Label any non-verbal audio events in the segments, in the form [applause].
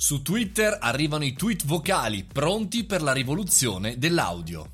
Su Twitter arrivano i tweet vocali pronti per la rivoluzione dell'audio.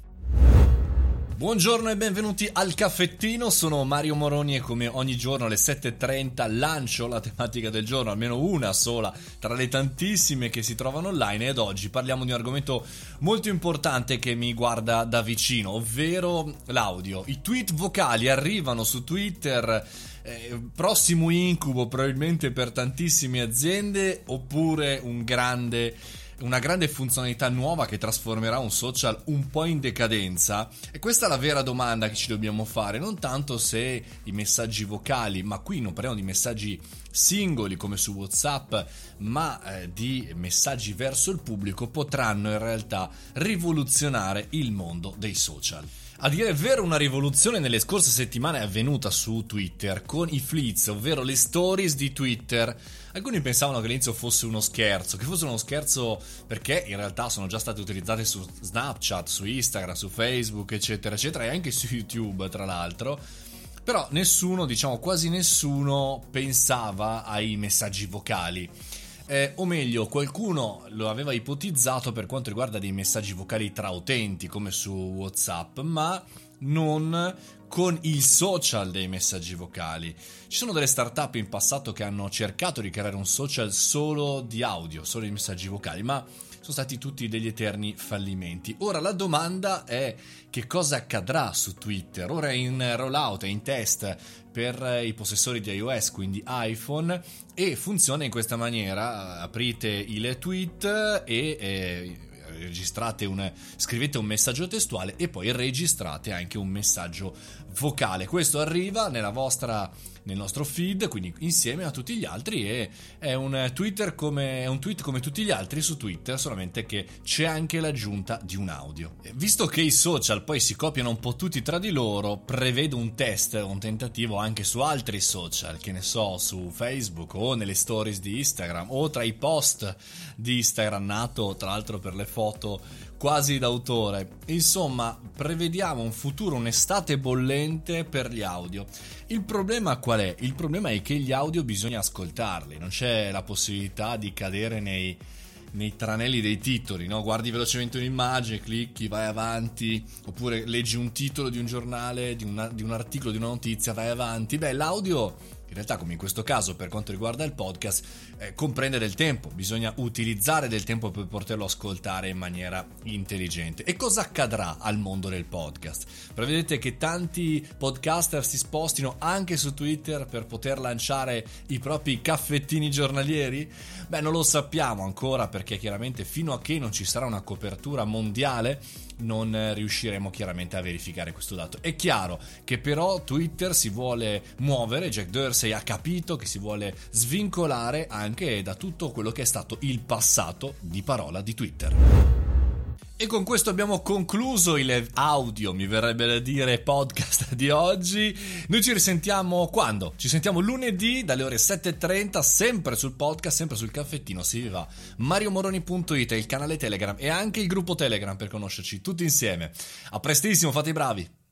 Buongiorno e benvenuti al caffettino, sono Mario Moroni e come ogni giorno alle 7.30 lancio la tematica del giorno, almeno una sola tra le tantissime che si trovano online ed oggi parliamo di un argomento molto importante che mi guarda da vicino, ovvero l'audio. I tweet vocali arrivano su Twitter eh, prossimo incubo probabilmente per tantissime aziende oppure un grande una grande funzionalità nuova che trasformerà un social un po' in decadenza? E questa è la vera domanda che ci dobbiamo fare, non tanto se i messaggi vocali, ma qui non parliamo di messaggi singoli come su WhatsApp, ma eh, di messaggi verso il pubblico potranno in realtà rivoluzionare il mondo dei social. A dire il vero, una rivoluzione nelle scorse settimane è avvenuta su Twitter con i fleets, ovvero le stories di Twitter. Alcuni pensavano che all'inizio fosse uno scherzo, che fosse uno scherzo perché in realtà sono già state utilizzate su Snapchat, su Instagram, su Facebook, eccetera, eccetera, e anche su YouTube, tra l'altro. Però nessuno, diciamo quasi nessuno, pensava ai messaggi vocali. Eh, o meglio, qualcuno lo aveva ipotizzato per quanto riguarda dei messaggi vocali tra utenti, come su WhatsApp, ma non con il social dei messaggi vocali. Ci sono delle startup in passato che hanno cercato di creare un social solo di audio, solo di messaggi vocali, ma sono stati tutti degli eterni fallimenti. Ora la domanda è che cosa accadrà su Twitter? Ora è in rollout, è in test per i possessori di iOS, quindi iPhone, e funziona in questa maniera. Aprite il tweet e... Eh, un, scrivete un messaggio testuale e poi registrate anche un messaggio vocale. Questo arriva vostra nel nostro feed, quindi insieme a tutti gli altri e è un, come, è un tweet come tutti gli altri su Twitter, solamente che c'è anche l'aggiunta di un audio. Visto che i social poi si copiano un po' tutti tra di loro, prevedo un test, un tentativo anche su altri social, che ne so, su Facebook o nelle stories di Instagram o tra i post di Instagram nato tra l'altro per le foto quasi d'autore. Insomma, prevediamo un futuro, un'estate bollente per gli audio. Il problema qual è? Il problema è che gli audio bisogna ascoltarli, non c'è la possibilità di cadere nei, nei tranelli dei titoli, no? Guardi velocemente un'immagine, clicchi, vai avanti, oppure leggi un titolo di un giornale, di, una, di un articolo, di una notizia, vai avanti. Beh, l'audio realtà come in questo caso per quanto riguarda il podcast, eh, comprende del tempo, bisogna utilizzare del tempo per poterlo ascoltare in maniera intelligente. E cosa accadrà al mondo del podcast? Prevedete che tanti podcaster si spostino anche su Twitter per poter lanciare i propri caffettini giornalieri? Beh, non lo sappiamo ancora perché chiaramente fino a che non ci sarà una copertura mondiale non riusciremo chiaramente a verificare questo dato. È chiaro che però Twitter si vuole muovere, Jack Dorsey ha capito che si vuole svincolare anche da tutto quello che è stato il passato di parola di Twitter. E con questo abbiamo concluso il audio, mi verrebbe da dire, podcast [laughs] di oggi. Noi ci risentiamo quando? Ci sentiamo lunedì dalle ore 7.30, sempre sul podcast, sempre sul caffettino. Si va mariomoroni.it, il canale Telegram e anche il gruppo Telegram per conoscerci tutti insieme. A prestissimo, fate i bravi!